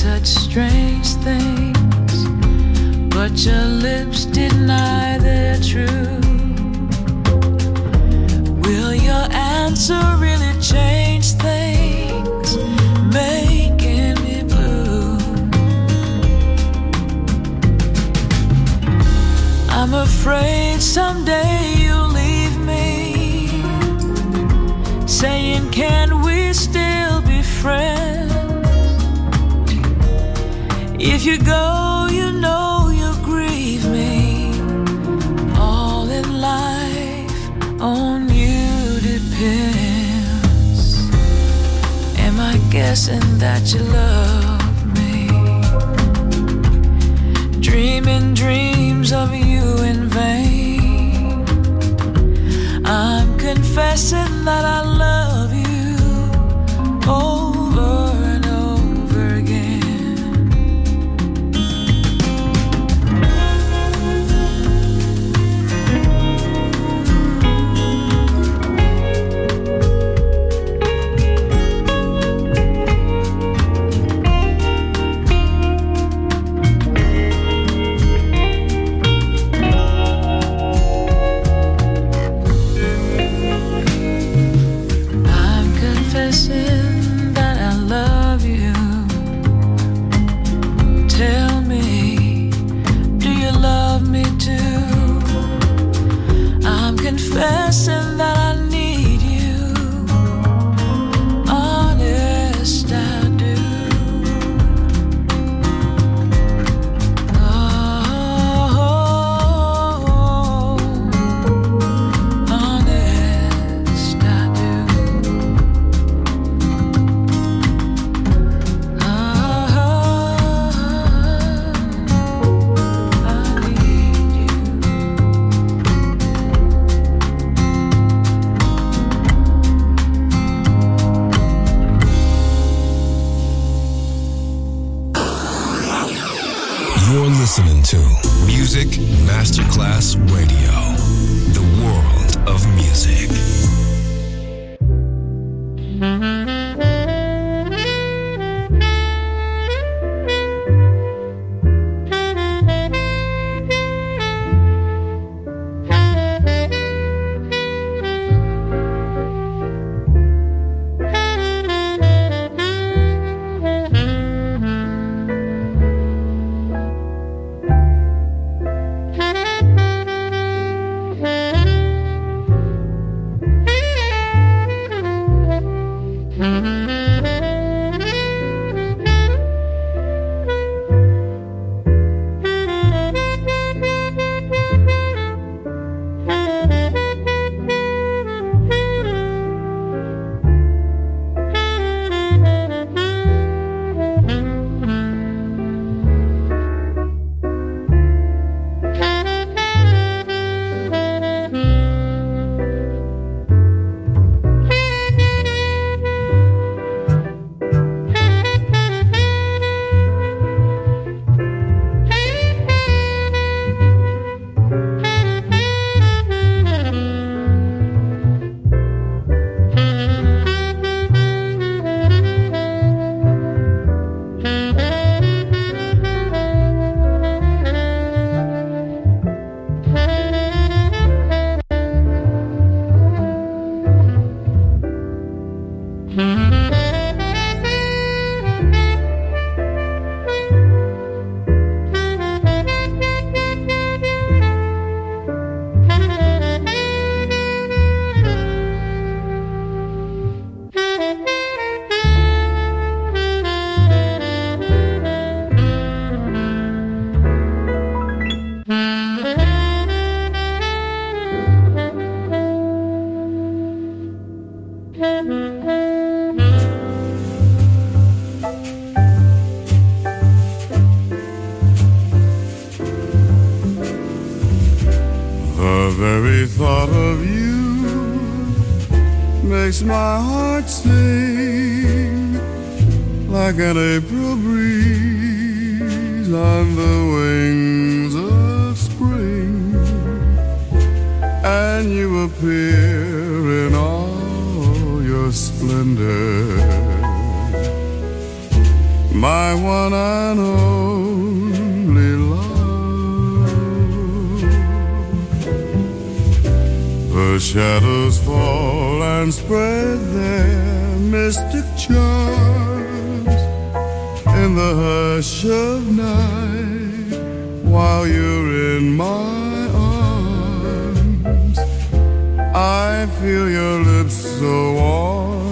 Such strange things, but your lips deny their truth. Will your answer really change things, making me blue? I'm afraid someday you'll leave me, saying, Can we still be friends? If you go, you know you'll grieve me. All in life on you depends. Am I guessing that you love me? Dreaming dreams of you in vain. I'm confessing that I love you over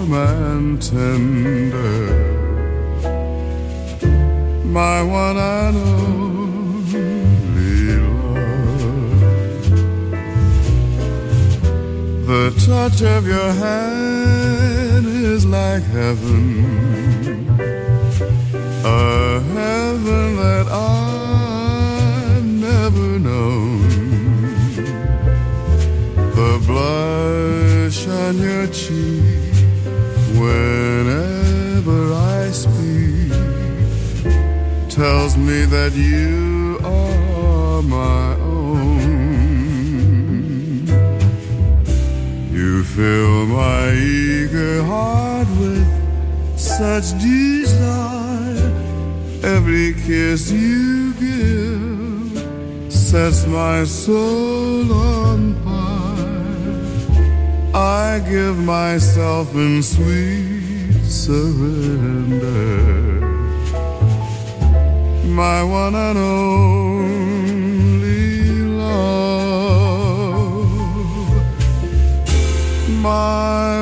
warm and tender, my one and only love. The touch of your hand is like heaven, a heaven that I've never known. The blush on your cheek whenever I speak tells me that you are my own. You fill my eager heart with such desire. Every kiss you give sets my soul on fire. I give myself in sweet surrender. My one and only love my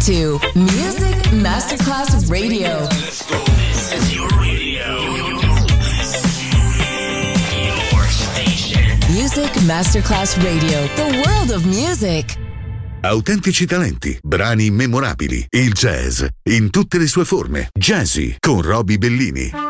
To Music Masterclass Radio. This is your radio. Your station. Music Masterclass Radio. The world of music. Autentici talenti, brani memorabili, il jazz in tutte le sue forme. Jazzy con Roby Bellini.